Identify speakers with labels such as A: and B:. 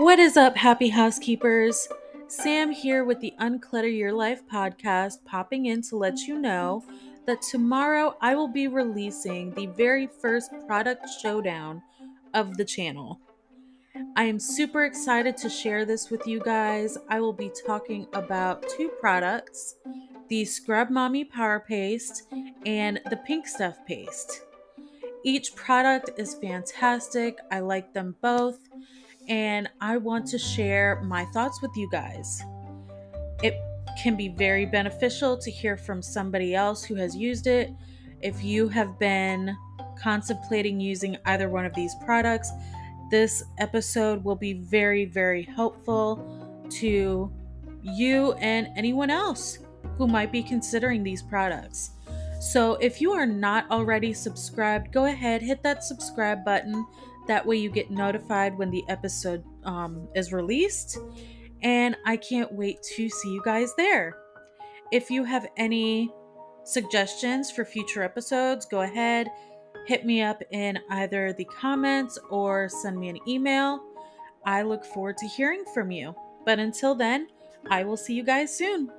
A: What is up, happy housekeepers? Sam here with the Unclutter Your Life podcast, popping in to let you know that tomorrow I will be releasing the very first product showdown of the channel. I am super excited to share this with you guys. I will be talking about two products the Scrub Mommy Power Paste and the Pink Stuff Paste. Each product is fantastic. I like them both, and I want to share my thoughts with you guys. It can be very beneficial to hear from somebody else who has used it. If you have been contemplating using either one of these products, this episode will be very, very helpful to you and anyone else who might be considering these products. So, if you are not already subscribed, go ahead, hit that subscribe button. That way, you get notified when the episode um, is released. And I can't wait to see you guys there. If you have any suggestions for future episodes, go ahead, hit me up in either the comments or send me an email. I look forward to hearing from you. But until then, I will see you guys soon.